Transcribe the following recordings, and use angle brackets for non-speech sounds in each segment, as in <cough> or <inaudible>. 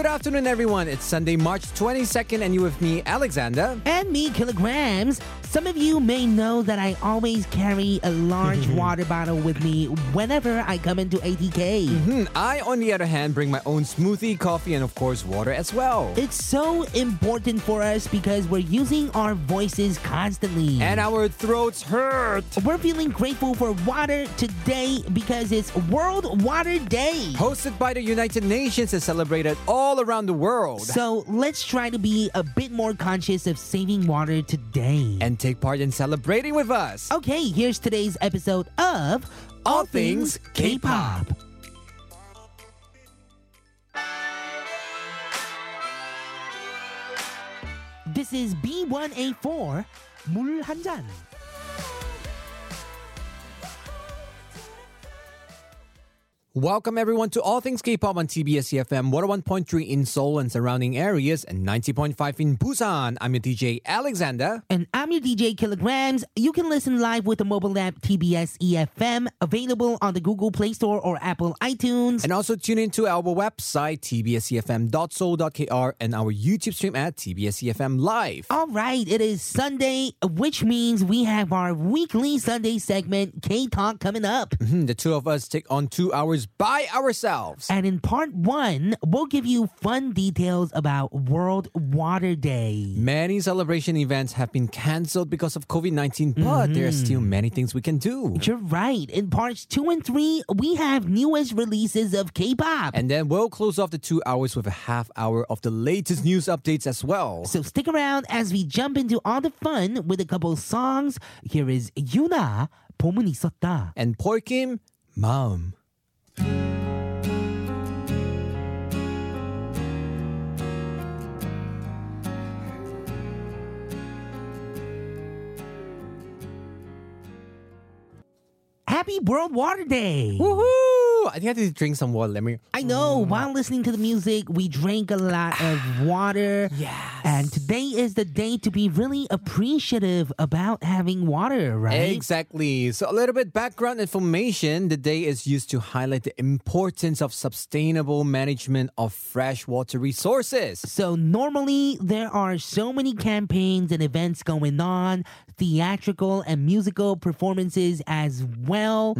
Good afternoon, everyone. It's Sunday, March 22nd, and you with me, Alexander. And me, Killagramz. Some of you may know that I always carry a large water bottle with me whenever I come into ATK. Hmm, I, on the other hand, bring my own smoothie, coffee, and of course, water as well. It's so important for us because we're using our voices constantly. And our throats hurt. we're feeling grateful for water today because it's World Water Day. Hosted by the United Nations and celebrated all around the world. So let's try to be a bit more conscious of saving water today. and take part in celebrating with us. Okay, here's today's episode of All Things K-Pop. This is B1A4 물 한 잔. Welcome everyone to All Things K-Pop on TBS EFM 101.3 in Seoul and surrounding areas and 90.5 in Busan. I'm your DJ Alexander. And I'm your DJ Killagramz. You can listen live with the mobile app TBS EFM, available on the Google Play Store or Apple iTunes. And also tune into our website tbsefm.seoul.kr and our YouTube stream at TBS EFM Live. All right, it is Sunday, which means we have our weekly Sunday segment, K Talk, coming up. Mhm, The two of us take on two hours by ourselves. And in part one, we'll give you fun details about World Water Day. Many celebration events have been canceled because of COVID 19, but mm-hmm. there are mm-hmm. still many things we can do. You're right. In parts two and three, we have newest releases of K pop. And then we'll close off the two hours with a half hour of the latest news updates as well. So stick around as we jump into all the fun with a couple songs. Here is Yuna, 봄은 있었다. And Paul Kim, 마음. Happy World Water Day. Woohoo! I think I need to drink some water. Let me. I know, while listening to the music, we drank a lot of water. Yes. And today is the day to be really appreciative about having water, right? Exactly. So, a little bit background information. The day is used to highlight the importance of sustainable management of freshwater resources. So normally there are so many campaigns and events going on, theatrical and musical performances as well.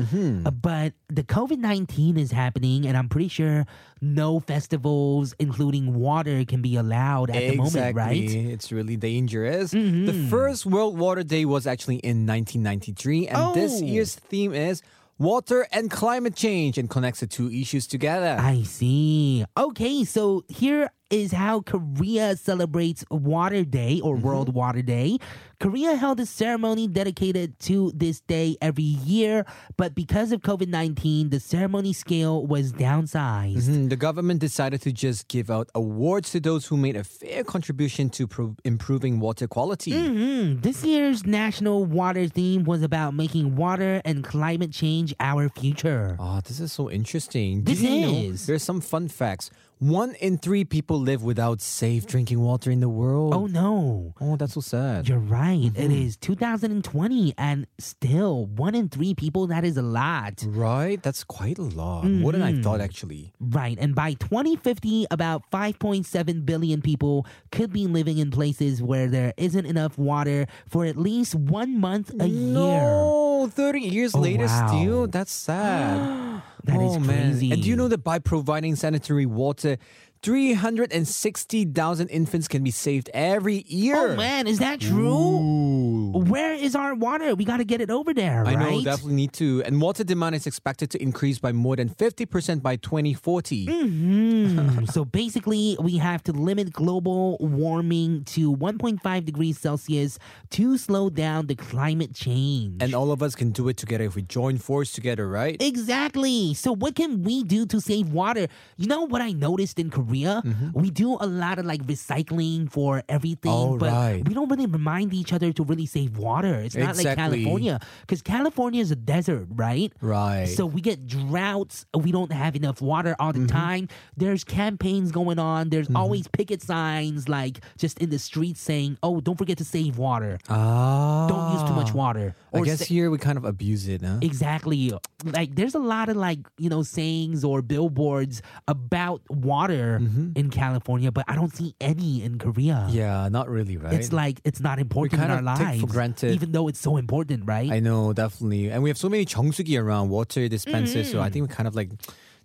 Uh, But the COVID 19 is happening, and I'm pretty sure no festivals, including water, can be allowed at the moment, right? Mm-hmm. It's really dangerous. The first World Water Day was actually in 1993, and this Oh. year's theme is water and climate change and connects the two issues together. I see. Okay, so here is how Korea celebrates Water Day or World Water Day. Korea held a ceremony dedicated to this day every year, but because of COVID 19, the ceremony scale was downsized. Mhm, The government decided to just give out awards to those who made a fair contribution to pro- improving water quality. Mhm. This year's national water theme was about making water and climate change our future. Oh, this is so interesting. This Did you know is. There's some fun facts. One in three people live without safe drinking water in the world. Oh no. Oh, that's so sad. You're right. It is 2020, and still, one in three people, that is a lot. Right? That's quite a lot. More than I Mm-hmm. thought, actually. Right. And by 2050, about 5.7 billion people could be living in places where there isn't enough water for at least one month a year. No, 30 years Oh, later wow. still. That's sad. <gasps> <gasps> <gasps> That is oh, man. crazy. And do you know that by providing sanitary water, 360,000 infants can be saved every year? Oh, man, is that true? Ooh. Where is our water? We got to get it over there, I right? know, definitely need to. And water demand is expected to increase by more than 50% by 2040. Hmm. <laughs> so basically, we have to limit global warming to 1.5 degrees Celsius to slow down the climate change. And all of us can do it together if we join force together, right? Exactly. So, what can we do to save water? You know what I noticed in Korea? Mm-hmm. We do a lot of like recycling for everything, Oh, but right. we don't really remind each other to really save water. It's not like California because California is a desert, right? Right. So we get droughts. We don't have enough water all the mm-hmm. time. There's campaigns going on. There's mm-hmm. always picket signs like just in the streets saying, "Oh, don't forget to save water. ah, Don't use too much ah. water." I guess sa- here we kind of abuse it, huh? Exactly. Like there's a lot of like, you know, sayings or billboards about water in California, but I don't see any in Korea. yeah, not really, right? It's like it's not important in kind our of take lives. for granted. Even though it's so important, right? I know, definitely. And we have so many 정수기 around, water dispensers, so I think we kind of like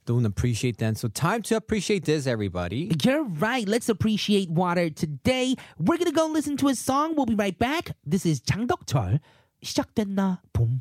don't appreciate them. So time to appreciate this, everybody. You're right. Let's appreciate water today. We're gonna go listen to a song. We'll be right back. This is 장덕철. 시작됐나 봄.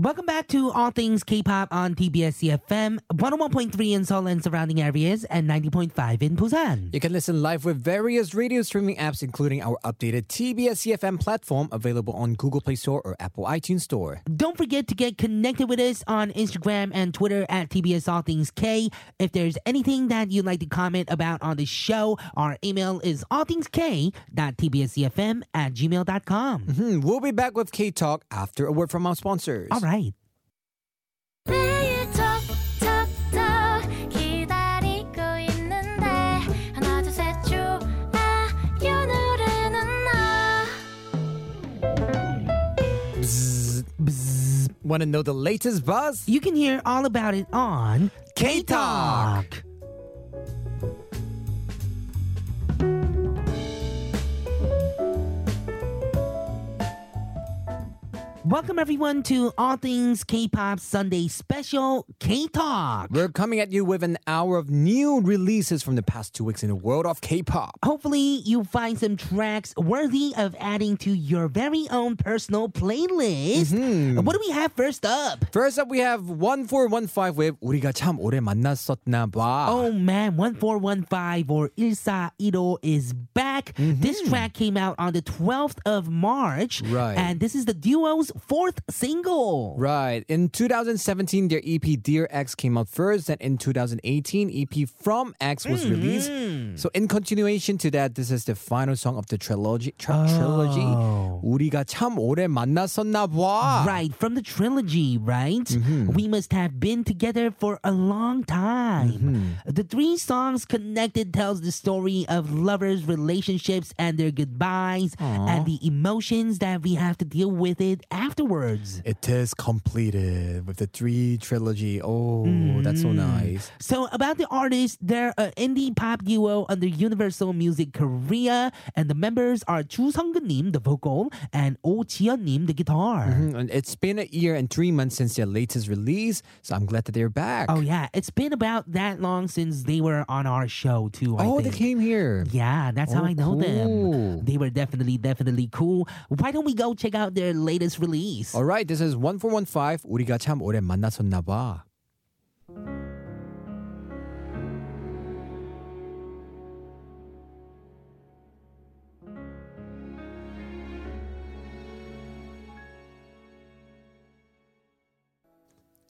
Welcome back to All Things K-pop on TBS EFM, 101.3 in Seoul and surrounding areas, and 90.5 in Busan. You can listen live with various radio streaming apps, including our updated TBS EFM platform, available on Google Play Store or Apple iTunes Store. Don't forget to get connected with us on Instagram and Twitter at TBS All Things K. If there's anything that you'd like to comment about on the show, our email is allthingsk.tbsefm at gmail.com. Hmm, we'll be back with K-Talk after a word from our sponsors. All right right. Want to know the latest buzz? You can hear all about it on K Talk. Welcome everyone to All Things K-pop Sunday Special K-Talk. We're coming at you with an hour of new releases from the past two weeks in the world of K-pop. Hopefully, you find some tracks worthy of adding to your very own personal playlist. What do we have first up? First up, we have 1415 with 우리가 참 오래 만났었나 봐. Oh man, 1415 or 1415 is back. This track came out on the 12th of March. Right. And this is the duo's fourth single. Right. In 2017, their EP Dear X came out first, and in 2018, EP From X was released. So, in continuation to that, this is the final song of the trilogy. Tri- trilogy. 우리가 참 오래 만났었나 봐. Right, from the trilogy, right? We must have been together for a long time. The three songs connected tells the story of lovers' relationships and their goodbyes and the emotions that we have to deal with it afterwards. It is completed with the three trilogy. Oh, that's so nice. So about the artists, they're an indie pop duo under Universal Music Korea, and the members are Chu Sung-nim, the vocal, and Oh Ji-nim, the guitar. Mm, And it's been a year and three months since their latest release, so I'm glad that they're back. Oh yeah, it's been about that long since they were on our show too. I Oh, they came here. Yeah, that's how Oh, I know cool. them. They were definitely, definitely cool. Why don't we go check out their latest release? All right, this is 1415. 우리가 참 오래 만났었나 봐.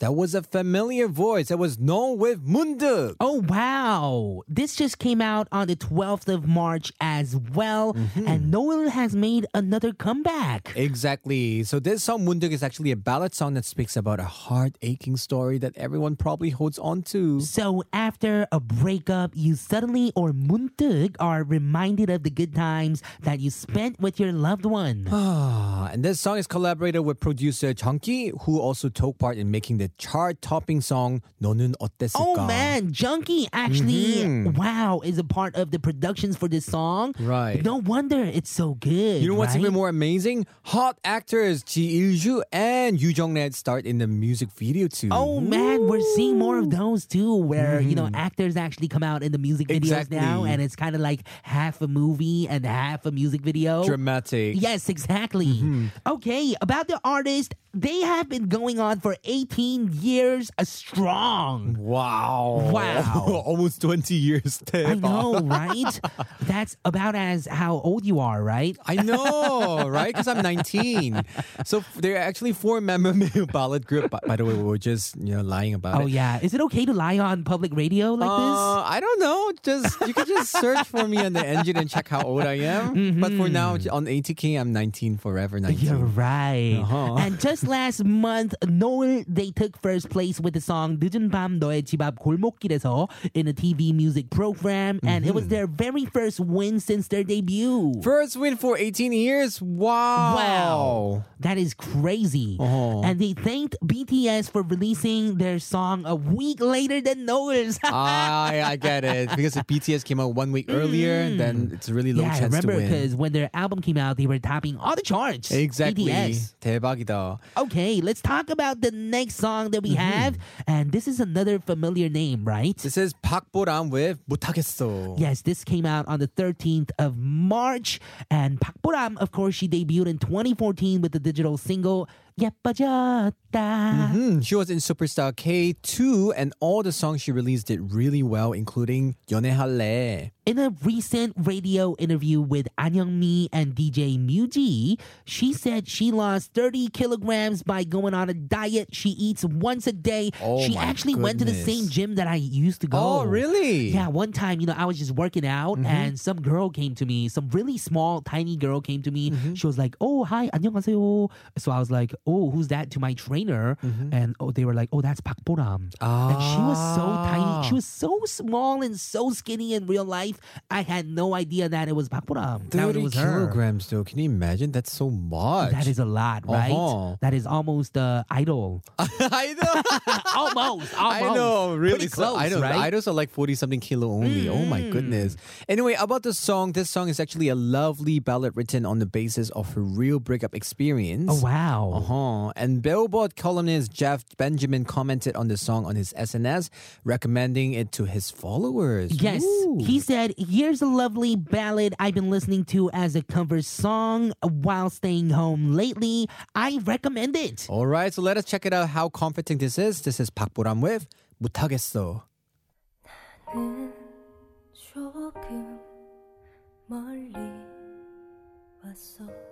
That was a familiar voice. That was Noel with Munduk. Oh wow! This just came out on the 12th of March as well, Mm-hmm. and Noel has made another comeback. Exactly. So this song Munduk is actually a ballad song that speaks about a heart aching story that everyone probably holds on to. So after a breakup, you suddenly or muntuk are reminded of the good times that you spent with your loved one. <sighs> And this song is collaborated with producer Jungkey, who also took part in making the chart-topping song 너는 어땠을까? Oh man, Jungkey actually mm-hmm. wow is a part of the productions for this song. Right. No wonder it's so good. You know what's right? even more amazing? Hot actors Ji Ilju and Yoo Jong Ned start in the music video too. Oh Ooh. man, we're seeing more of those too, where mm-hmm. you know mm-hmm. actors actually come out in the music videos exactly. now, and it's kind of like half a movie and half a music video. Dramatic. Yes, exactly. Mm-hmm. Okay, about the artist, they have been going on for 18 years a strong. Wow. Wow. <laughs> Almost 20 years. I 대박. know, right? <laughs> That's about as how old you are, right? I know, right? Because I'm 19. So f- they're actually four member <laughs> male ballad group. By, by the way, we were just you know lying about Oh it. yeah. Is it okay to lie on public radio like Uh, I don't know. Just you can just search for me on the engine and check how old I am. But for now, on ATK, I'm 19 forever. 19. You're right. Uh-huh. And just last month, Noel they took first place with the song 늦은 밤 너의 집 앞 골목길에서 in a TV music program, and it was their very first win since their debut. First win for 18 years. Wow. Wow. That is crazy. Oh. And they thanked BTS for releasing their song a week later than Noel's. <laughs> I, I get it because if BTS came out one week earlier, then it's a really low yeah, I chance remember to win. because when their album came out, they were topping all the charts. Exactly. BTS. 대박이다. Okay, let's talk about the next song that we Mm-hmm. have. And this is another familiar name, right? This is 박보람 with 못하겠어. Yes, this came out on the 13th of March. And Park Boram, of course, she debuted in 2014 with the digital single 예뻐졌다. Mhm. She was in Superstar K2 and all the songs she released did really well, including 연애할래. In a recent radio interview with An Young-mi and DJ Muji, she said she lost 30 kilograms by going on a diet. She eats once a day. Oh she my actually went to the goodness. same gym that I used to go. Oh, really? Yeah, one time, you know, I was just working out Mm-hmm. and some girl came to me, some really small, tiny girl came to me. Mm-hmm. She was like, Oh, hi, 안녕하세요. So I was like, Oh, who's that to my trainer? Mm-hmm. And oh, they were like, Oh, that's Pak Boram. And she was so tiny. She was so small and so skinny in real life. I had no idea that it was Pak Boram. That 30 was her. kilograms, though. Can you imagine? That's so much. That is a lot, right? Uh-huh. That is almost uh, idol. <laughs> idol? <laughs> almost, almost. I know, really Pretty close. close, I know. right? Mm. Idols are like 40 something kilo only. Oh my goodness. Anyway, about the song, this song is actually a lovely ballad written on the basis of her real breakup experience. Oh, wow. Uh-huh. Huh. And Billboard columnist Jeff Benjamin commented on the song on his SNS, recommending it to his followers. Yes. Ooh. He said, Here's a lovely ballad I've been listening to as a cover song while staying home lately. I recommend it. All right, so let us check it out how comforting this is. This is Pak Boram with 못하겠어. 조금 멀리 왔어.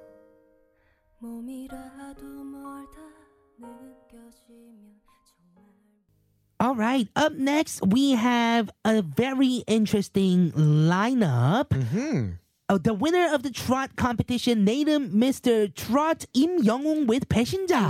All right, up next, we have a very interesting lineup. Mm-hmm. Uh, the winner of the trot competition, named Mr. Trot Im Young with Peshinja.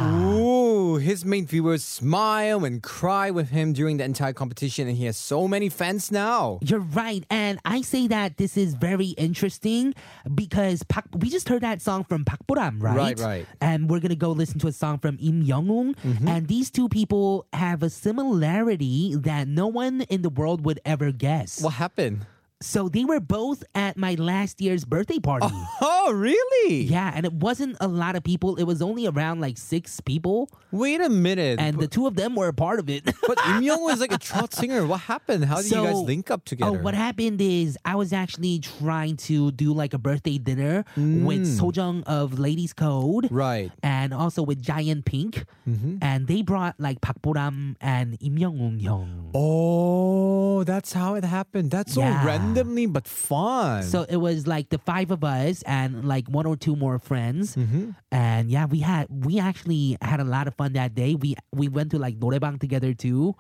Ooh, his main viewers smile and cry with him during the entire competition, and he has so many fans now. You're right. And I say that this is very interesting because Pak, we just heard that song from Pak Boram, right? Right, right. And we're to go listen to a song from Im Young. Mm-hmm. And these two people have a similarity that no one in the world would ever guess. What happened? So they were both at my last year's birthday party. Oh, really? Yeah, and it wasn't a lot of people. It was only around like six people. Wait a minute. And the two of them were a part of it. <laughs> but Im Young was like a trot singer. What happened? How did you guys link up oh, together? Oh, what happened is I was actually trying to do like a birthday dinner mm. with Sojung of Ladies Code. Right. And also with Giant Pink. Mm-hmm. And they brought like Pak Boram and Im Young Young. Oh, that's how it happened. That's so Yeah randomly but fun. So it was like the five of us and like one or two more friends, mm-hmm. and yeah, we had we actually had a lot of fun that day. We we went to like norebang together too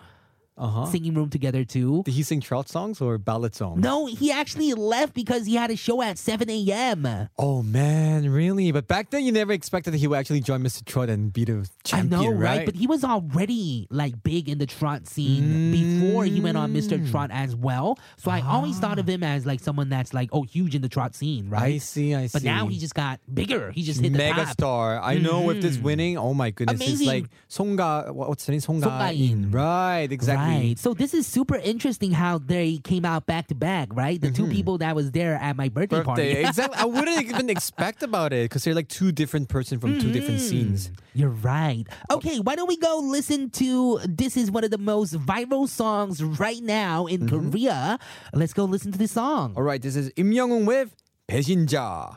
uh-huh. singing room together too. Did he sing Trot songs or ballad songs? No, he actually left because he had a show at 7 a.m. Oh man, really? But back then you never expected that he would actually join Mr. Trot and be the champion, I know, right? right? But he was already like big in the Trot scene mm. before he went on Mr. Mm. Trot as well. So ah. I always thought of ah. him as like someone that's like oh huge in the Trot scene, right? I see, I see. But now he just got bigger. He just hit the mega star. I mm. know with this mm-hmm. winning, oh my goodness, Amazing. it's like Songa. What's the name? Songa In. Right, exactly. Right. So this is super interesting how they came out back to back, right? The two people that was there at my birthday, Mm-hmm. Birthday, <laughs> party. exactly. I wouldn't even expect about it because they're like two different person from two different scenes. You're right. Okay, why don't we go listen to this is one of the most viral songs right now in Mm-hmm. Korea. Let's go listen to this song. All right, this is Im Young with 배신자.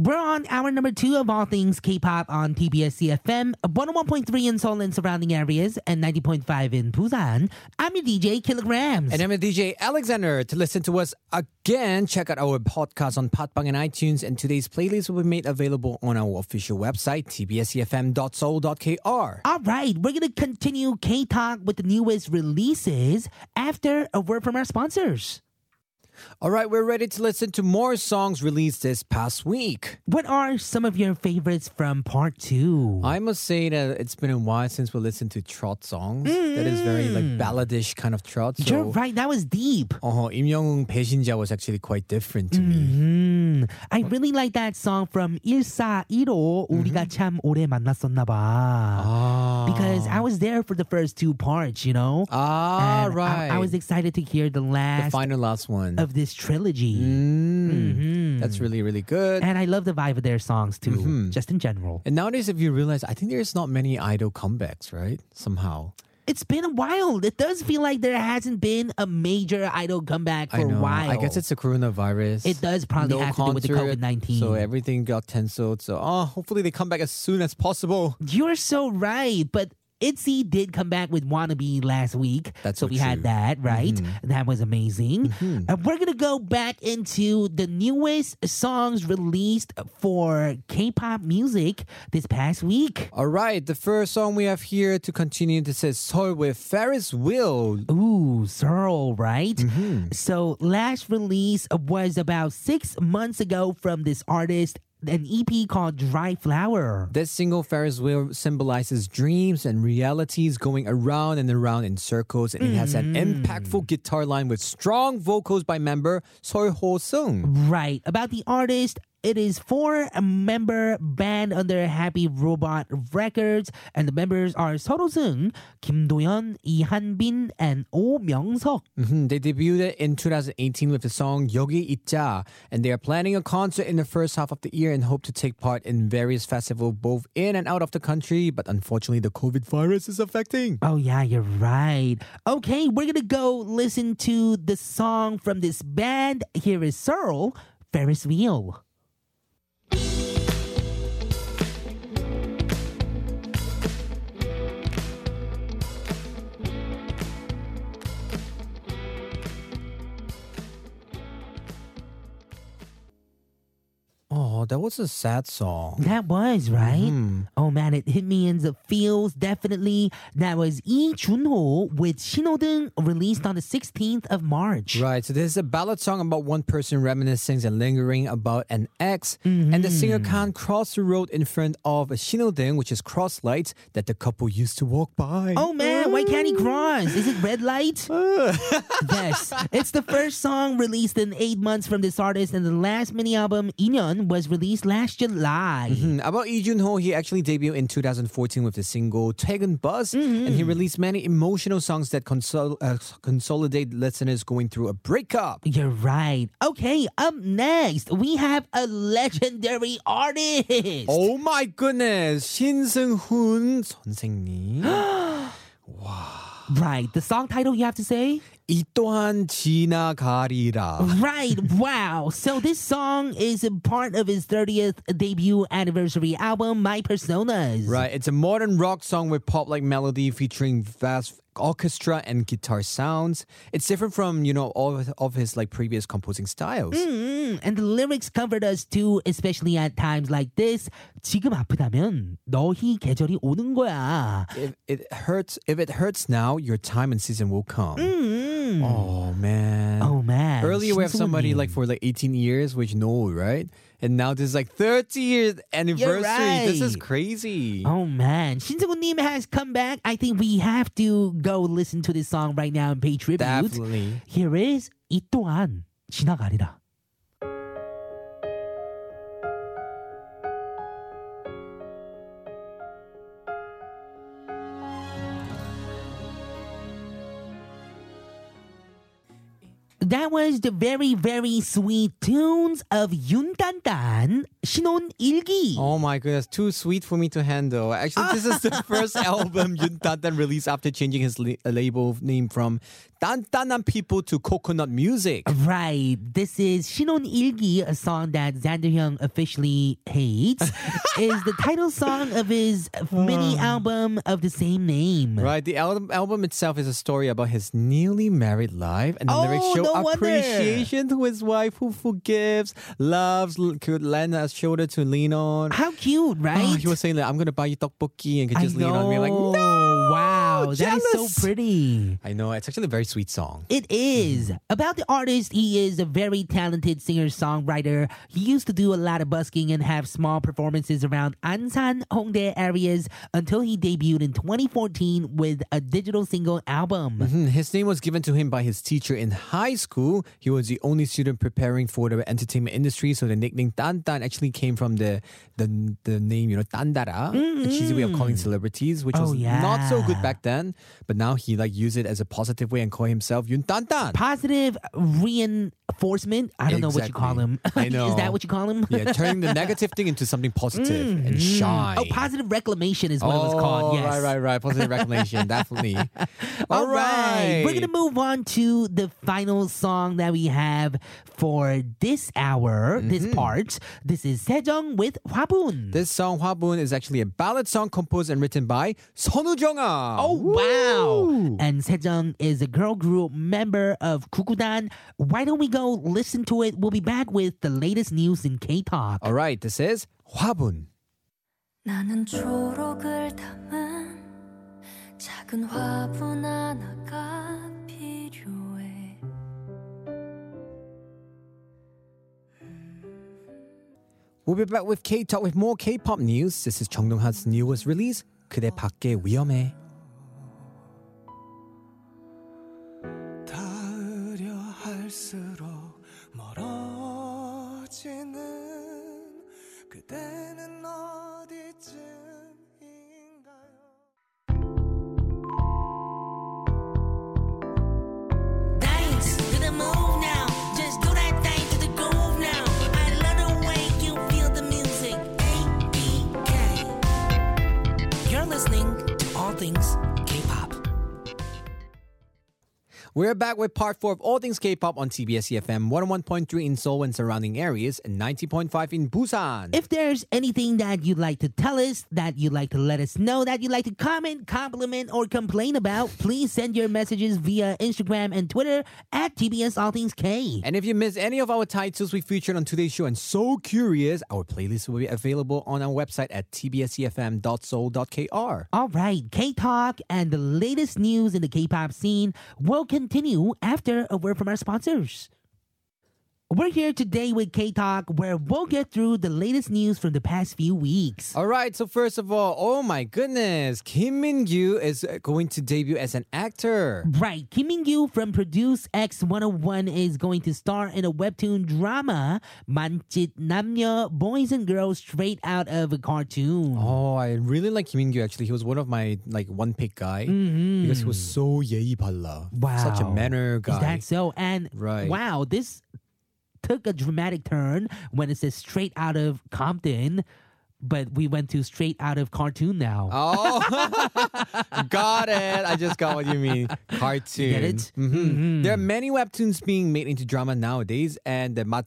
We're on hour number two of all things K-pop on TBS EFM, 101.3 in Seoul and surrounding areas, and 90.5 in Busan. I'm your DJ Killagramz. And I'm a DJ Alexander. To listen to us again, check out our podcast on Podbbang and iTunes. And today's playlist will be made available on our official website, tbsefm.seoul.kr. All right, we're going to continue K Talk with the newest releases after a word from our sponsors. All right, we're ready to listen to more songs released this past week. What are some of your favorites from part two? I must say that it's been a while since we listened to trot songs. That is very like balladish kind of trot. So, You're right, that was deep. uh Im Young 배신자 was actually quite different to me. Mm, I really like that song from 1415 우리가 참 오래 만났었나 봐. Ah. Because I was there for the first two parts, you know? ah, And right. I, I was excited to hear the the last final last one. of this trilogy. Mm, That's really, really good. And I love the vibe of their songs too, Mm-hmm. just in general. And nowadays, if you realize, I think there's not many idol comebacks, right? Somehow. It's been a while. It does feel like there hasn't been a major idol comeback for a while. I guess it's the coronavirus. It does probably no have to do with the COVID-19. So everything got canceled. So, oh, hopefully they come back as soon as possible. You're so right, but ITZY did come back with Wannabe last week. That's so we had true. Mm-hmm. that, right? That was amazing. And we're going to go back into the newest songs released for K-pop music this past week. All right, the first song we have here to continue this is SURL with Ferris Wheel. Ooh, SURL, right? Mm-hmm. So last release was about six months ago from this artist, an EP called Dry Flower. This single Ferris wheel symbolizes dreams and realities going around and around in circles, and it has an Mm-hmm. impactful guitar line with strong vocals by member Seo Ho Sung. Right. About the artist, it is four member band under Happy Robot Records, and the members are Seo Sung, Kim Do-yeon, Lee Han-bin, and Oh Myung-seok. Mhm, They debuted in 2018 with the song Yogi Itja, and they are planning a concert in the first half of the year and hope to take part in various festivals both in and out of the country. But unfortunately, the COVID virus is affecting. Oh yeah, you're right. Okay, we're gonna go listen to the song from this band. Here is SURL, Ferris Wheel. Oh, that was a sad song. That was, right? Mm. Oh man, it hit me in the feels, definitely. That was Lee Junho with Shinodeng, released on the 16th of March. Right, so this is a ballad song about one person reminiscing and lingering about an ex. Mm-hmm. And the singer can't cross the road in front of a Shinodeng, which is cross lights that the couple used to walk by. Oh man, why can't he cross? Is it red light? <laughs> yes, it's the first song released in eight months from this artist and the last mini album, Inyon was released last July. Hmm, About Lee Jun Ho, he actually debuted in 2014 with the single "Taken Bus," and he released many emotional songs that consol- uh, consolidate listeners going through a breakup. You're right. Okay, up next, we have a legendary artist. Oh my goodness, Shin Seung-hoon 선생님. <gasps> Right. The song title you have to say? 이 또한 지나가리라. Right. Wow. So this song is a part of his 30th debut anniversary album, My Personas. Right, it's a modern rock song with pop-like melody featuring vast orchestra and guitar sounds. It's different from you know all of- of his like previous composing styles. Mm, and the lyrics comfort us too, especially at times like this. 지금 아프다면 너희 계절이 오는 거야. If it hurts, if it hurts now, your time and season will come. Mm. Oh man. Oh man. Earlier we have somebody 신승훈님. like for like 18 years, which no, right? And now this is like 30 years anniversary. This is right. crazy. Oh man, 신승훈님 has come back. I think we have to go listen to this song right now and pay tribute. Definitely. Here is 이 또한 지나가리라. That was the very, very sweet tunes of Yuntantan Shinon Ilgi. Oh my goodness, too sweet for me to handle. Actually, this is the <laughs> first album Yuntantan released after changing his la- uh, label name from Tantanan People to Coconut Music. Right. This is Shinon Ilgi, a song that Xander Young officially hates, <laughs> is the title song of his mini hmm. album of the same name. Right. The album, album itself is a story about his newly married life, and the oh, lyrics show no up wonder. appreciation to his wife who forgives, loves, could lend a shoulder to lean on. How cute, oh, right? Oh, he was saying like, "I'm gonna buy you tteokbokki," and could just lean on me. Like, no, wow, that is so pretty. I know it's actually a very sweet song. It is. About the artist, he is a very talented singer songwriter. He used to do a lot of busking and have small performances around Ansan, Hongdae areas until he debuted in 2014 with a digital single album. Hmm, His name was given to him by his teacher in high school. He was the only student preparing for the entertainment industry, so the nickname Tan Tan actually came from the the, the name, you know, Tandara, a cheesy way of calling celebrities, which Oh, was not so good back then. But now he like use it as a positive way and call himself Yun Tan Tan. Positive reinforcement. I don't know what you call him. I know. <laughs> is that what you call him? yeah, turning the negative thing into something positive and mm-hmm. shine. Oh, positive reclamation is what it was oh, called. Oh, Yes. Right, right, right. Positive reclamation, <laughs> definitely. All right. We're going to move on to the final song that we have for this hour, this mm-hmm. part. This is Sejeong with Hwabun. This song, Hwabun, is actually a ballad song composed and written by Sunwoo Jung-a. Oh, wow. And Sejeong is a girl group member of gugudan. Why don't we go listen to it? We'll be back with the latest news in K-pop. All right, this is 화분. 나는 초록을 담은 작은 화분 하나가 필요해. We'll be back with K Talk with more K pop news. This is Chung Dong newest release, 그대 밖에 위험해. there. We're back with part four of All Things K-pop on TBS EFM 101.3 in Seoul and surrounding areas and 90.5 in Busan. If there's anything that you'd like to tell us, that you'd like to let us know, that you'd like to comment, compliment, or complain about, please send your messages via Instagram and Twitter at TBS All Things K. and if you missed any of our titles we featured on today's show and so curious, our playlist will be available on our website at tbsefm.seoul.kr. All right, K Talk and the latest news in the K pop scene will continue after a word from our sponsors. We're here today with K Talk, where we'll get through the latest news from the past few weeks. All right, so first of all, oh my goodness, Kim Min-gyu is uh, going to debut as an actor. Right, Kim Min-gyu from Produce X 101 is going to star in a webtoon drama, 만찢 남녀, Boys and Girls Straight Out of a Cartoon. Oh, I really like Kim Min-gyu actually. He was one of my like one pick guy because he was so 예의 발라. Wow. Such a manner guy. Is that so? And Right. wow, this took a dramatic turn when it says straight out of Compton, but we went to straight out of cartoon now. Oh, <laughs> got it. I just got what you mean. Cartoon. get it? Mhm. There are many webtoons being made into drama nowadays, and the 맛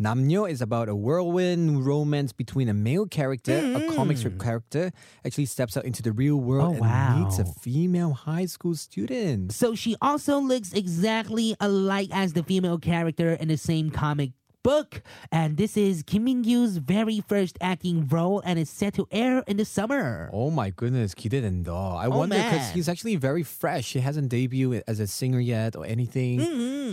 Namnyo is about a whirlwind romance between a male character, mm. a mm-hmm. comic strip character, actually steps out into the real world oh, and wow. meets a female high school student. So she also looks exactly alike as the female character in the same comic book. And this is Kim Min-gyu's very first acting role and it's set to air in the summer. Oh my goodness, 기대된다. I wonder because Oh, man. he's actually very fresh. He hasn't debuted as a singer yet or anything.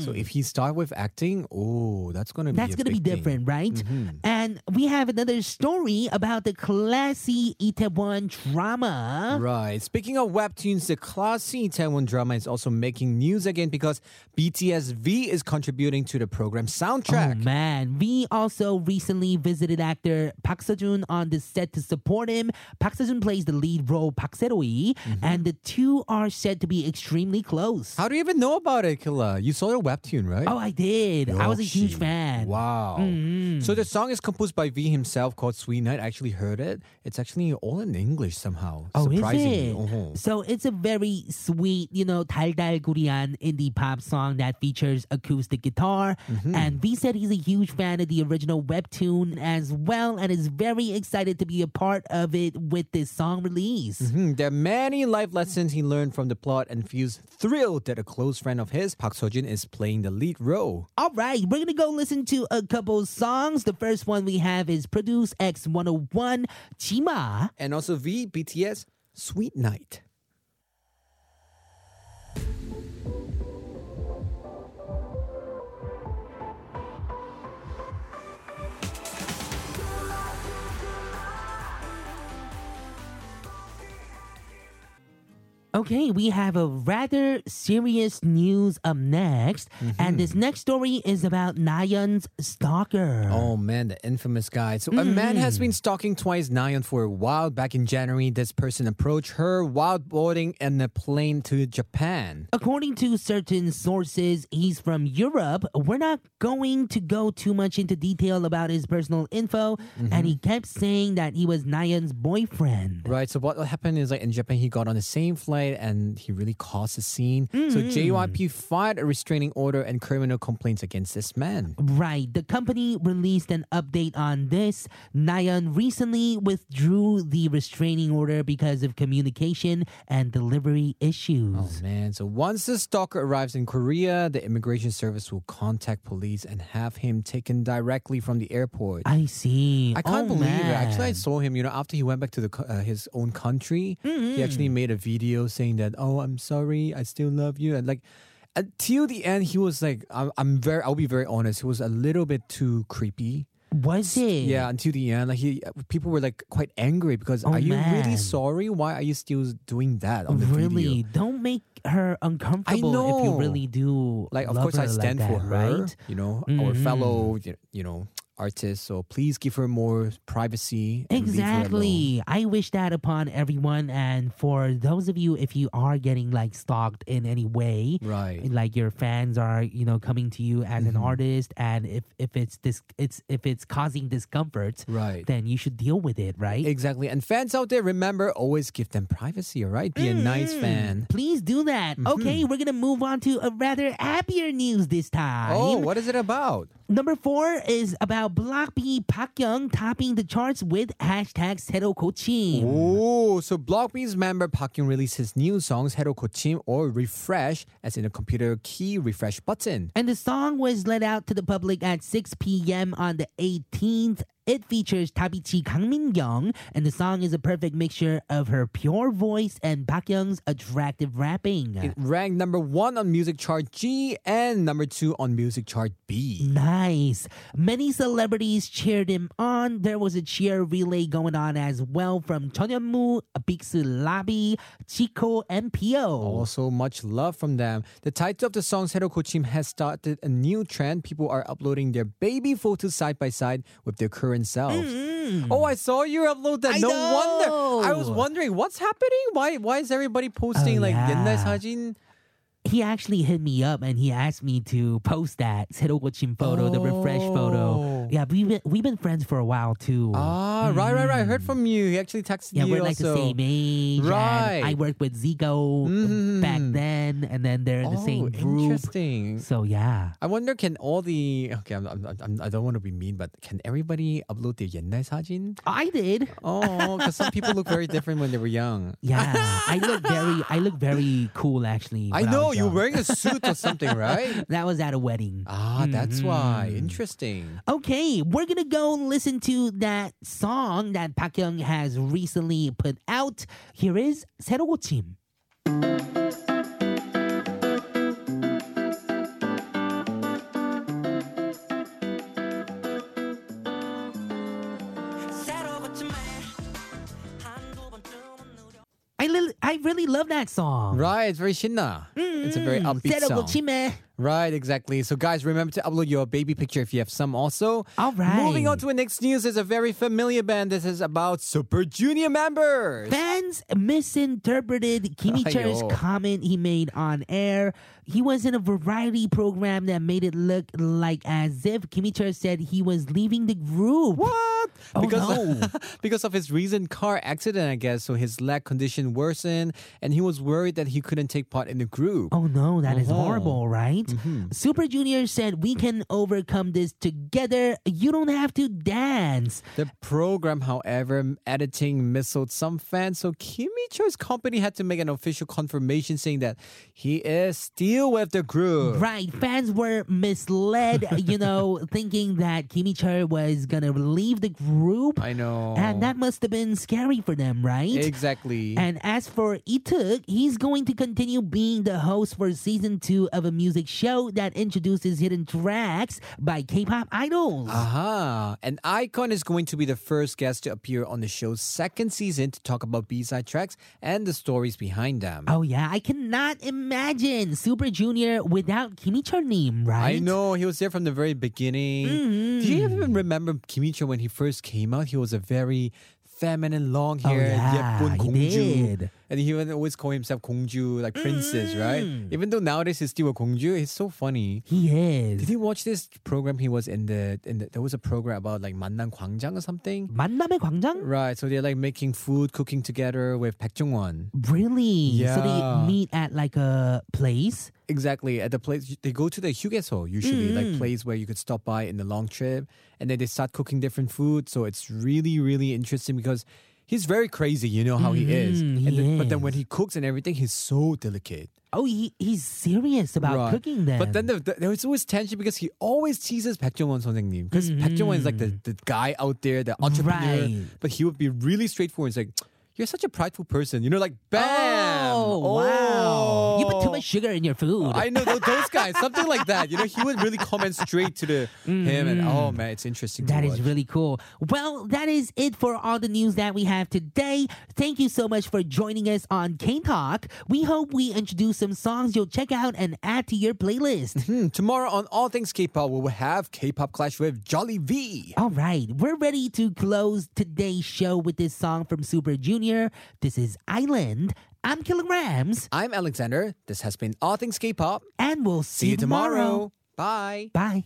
So if he start with acting, oh, that's gonna be That's a going to be big thing. different, right? Mhm. And we have another story about the classy Itaewon drama. Right. Speaking of webtoons, the classy Taiwan drama is also making news again because BTS V is contributing to the program soundtrack. Oh man. We also recently visited actor Park Seo-joon on the set to support him. Park Seo-joon plays the lead role, Park Seroi, mm-hmm. and the two are said to be extremely close. How do you even know about it, Killa? You saw the webtoon, right? Oh, I did. Yoshi. I was a huge fan. Wow. Mm-hmm. So the song is composed by V himself called Sweet Night. I actually heard it. It's actually all in English somehow. Oh, surprisingly. is it? Uh-huh. So it's a very sweet, you know, 달달구리한 indie pop song that features acoustic guitar. Mm-hmm. And V said he's a huge fan of the original webtoon as well and is very excited to be a part of it with this song release. Mhm. There are many life lessons he learned from the plot and feels thrilled that a close friend of his, Park Seo-joon, is playing the lead role. All right, we're gonna go listen to a couple songs. The first one we have is Produce X 101 Chima. And also V, BTS, Sweet Night. Okay, we have a rather serious news up next. Mm-hmm. And this next story is about Nayeon's stalker. Oh man, the infamous guy. So a mm-hmm. man has been stalking twice Nayeon for a while. Back in January, this person approached her while boarding in a plane to Japan. According to certain sources, he's from Europe. We're not going to go too much into detail about his personal info. And mm-hmm. he kept saying that he was Nayeon's boyfriend. Right. So what happened is like in Japan, he got on the same flight and he really caused a scene. So JYP filed a restraining order and criminal complaints against this man. Right. The company released an update on this. Nayeon recently withdrew the restraining order because of communication and delivery issues. Oh man. So once the stalker arrives in Korea, the immigration service will contact police and have him taken directly from the airport. I see. I can't Oh, believe it. Actually, I saw him. You know, after he went back to the uh, his own country, he actually Mm-hmm. made a video saying that, "Oh, I'm sorry, I still love you," and like until the end, he was like, "I'm, I'm very, I'll be very honest. He was a little bit too creepy." Was it? Yeah, until the end, like he, people were like quite angry because, Oh, "Are you man. really sorry? Why are you still doing that on the really? video?" Don't make her uncomfortable if you really do. Like, of course, I her like stand for her, right? you know, our Mhm. fellow, you know, artist. So please give her more privacy. and leave her alone. Exactly. I wish that upon everyone. And for those of you, if you are getting like stalked in any way, Right. like your fans are, you know, coming to you as an Mhm. artist, and if if it's this, it's if it's causing discomfort, Right. then you should deal with it, right? Exactly. And fans out there, remember, always give them privacy, all right? Be a nice fan. Please do that. Mm-hmm. Okay, we're gonna move on to a rather happier news this time. Oh, what is it about? Number four is about Block B Park Kyung topping the charts with hashtag Sero Kochim. Oh, so Block B's member Park Kyung released his new song Sero Kochim or Refresh as in a computer key refresh button. And the song was let out to the public at 6 p.m. on the 18th it features Davichi Kang Min Kyung, and the song is a perfect mixture of her pure voice and Park Kyung's attractive rapping. It ranked number one on music chart G and number two on music chart B. Nice. Many celebrities cheered him on. There was a cheer relay going on as well from Chonyeonmu, Bigsu Labi, Zico, and P.O. Also, much love from them. The title of the song Sero Kochim has started a new trend. People are uploading their baby photos side by side with their current selves. Oh, I saw you upload that. I no wonder. I was know. wondering what's happening. Why? Why is everybody posting Oh, like yeah. 옛날 사진? He actually hit me up and he asked me to post that 새로 고친 photo, the refresh photo. Oh. Yeah, we've been, we've been friends for a while too. Ah, right, right, right. I heard from you. He actually texted yeah, you we're like the also. same age. and Right. I worked with Zico back Mhm. then, and then they're in the oh, same group. interesting. So yeah. I wonder, can all the okay? I'm, I'm, I'm, I don't want to be mean, but can everybody upload their 옛날 사진? I did. Oh, because some people look very different when they were young. <laughs> Yeah, I look very, I look very cool actually. I when know was you're young. wearing a suit or something, right? <laughs> That was at a wedding. Ah, that's why. Mhm. Interesting. Okay, Anyway, we're gonna go listen to that song that Park Kyung has recently put out. Here is 새로 I really love that song. Right, it's very Shinna. Mm-hmm. It's a very mm-hmm. upbeat song. Right, exactly. So, guys, remember to upload your baby picture if you have some also. All right. Moving on to the next news is a very familiar band. This is about Super Junior members. Fans misinterpreted Kimmy <laughs> Cher's comment he made on air. He was in a variety program that made it look like as if Kim Heechul said he was leaving the group. What? Oh, because no. <laughs> because of his recent car accident, I guess. So his leg condition worsened, and he was worried that he couldn't take part in the group. Oh no, that is Uh-huh. horrible, right? Super Junior said, We can overcome this together. You don't have to dance. The program, however, editing missiled some fans, so Kim Heechul's company had to make an official confirmation saying that he is still with the group. Right. Fans were misled, <laughs> you know, thinking that Kim Heechul was going to leave the group. I know. And that must have been scary for them, right? exactly. And as for Leeteuk, he's going to continue being the host for season two of a music show that introduces hidden tracks by K-pop idols. Aha. And iKON is going to be the first guest to appear on the show's second season to talk about B-side tracks and the stories behind them. Oh yeah, I cannot imagine Super Junior without Kimi Nim, right? I know he was there from the very beginning. Mm-hmm. Do you even remember Kim Cho when he first first came out, he was a very feminine long hair, oh, yeah, And he would always call himself Kongju, like princess, mm. right? Even though nowadays he's still a Kongju, he's so funny. He is. Did you watch this program he was in the, in the there was a program about like 만남 Kwangjang or something? 만남의 Kwangjang. Right, so they're like making food, cooking together with Baek Jong-won. Really? Yeah. So they meet at like a place Exactly. At the place they go to the 휴게소 usually, mm-hmm. like mm. place where you could stop by in the long trip, and then they start cooking different food. So it's really, really interesting because he's very crazy. You know how mm-hmm. he is, mm, and is. but then when he cooks and everything, he's so delicate. Oh, he, he's serious about right. cooking them. But then the, the, there is always tension because he always teases Baek Jong-won new because mm-hmm. Baek Jong-won is like the, the guy out there, the entrepreneur. Right. But he would be really straightforward. It's like, you're such a prideful person. You know, like, bam! Oh, oh wow. You put too much sugar in your food. I know tho- those guys, something like that. You know, he would really comment straight to the him, and oh man, it's interesting. That is watch. really cool. Well, that is it for all the news that we have today. Thank you so much for joining us on K Talk. We hope we introduce some songs you'll check out and add to your playlist. Hmm, tomorrow on All Things K-pop, we will have K-pop Clash with Jolly V. all right, we're ready to close today's show with this song from Super Junior. This is Island. I'm Killagramz, I'm Alexander. This has been All Things K-pop. and we'll See see, you tomorrow. Bye. Bye.